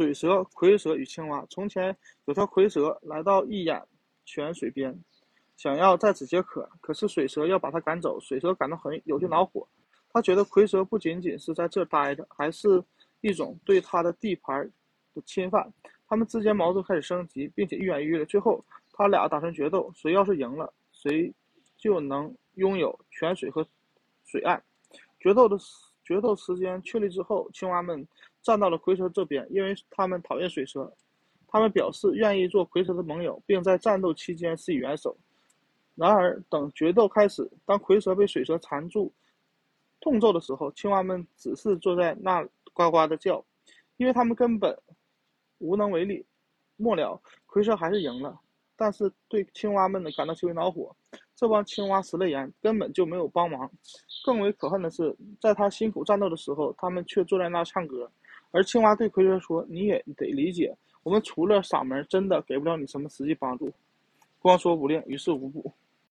水蛇、蝰蛇与青蛙。从前有条蝰蛇来到一眼泉水边，想要在此解渴，可是水蛇要把它赶走。水蛇感到很有些恼火，他觉得蝰蛇不仅仅是在这待着，还是一种对他的地盘的侵犯。他们之间矛盾开始升级，并且愈演愈烈。最后，他俩打算决斗，谁要是赢了，谁就能拥有泉水和水岸。决斗的决斗时间确立之后，青蛙们。站到了蝰蛇这边，因为他们讨厌水蛇，他们表示愿意做蝰蛇的盟友，并在战斗期间施以援手。然而，等决斗开始，当蝰蛇被水蛇缠住、痛揍的时候，青蛙们只是坐在那呱呱的叫，因为他们根本无能为力。末了，蝰蛇还是赢了，但是对青蛙们呢感到极为恼火。这帮青蛙食了盐，根本就没有帮忙。更为可恨的是，在他辛苦战斗的时候，他们却坐在那唱歌。而青蛙对蝰蛇说：“你也得理解，我们除了嗓门，真的给不了你什么实际帮助。”光说不练，于事无补。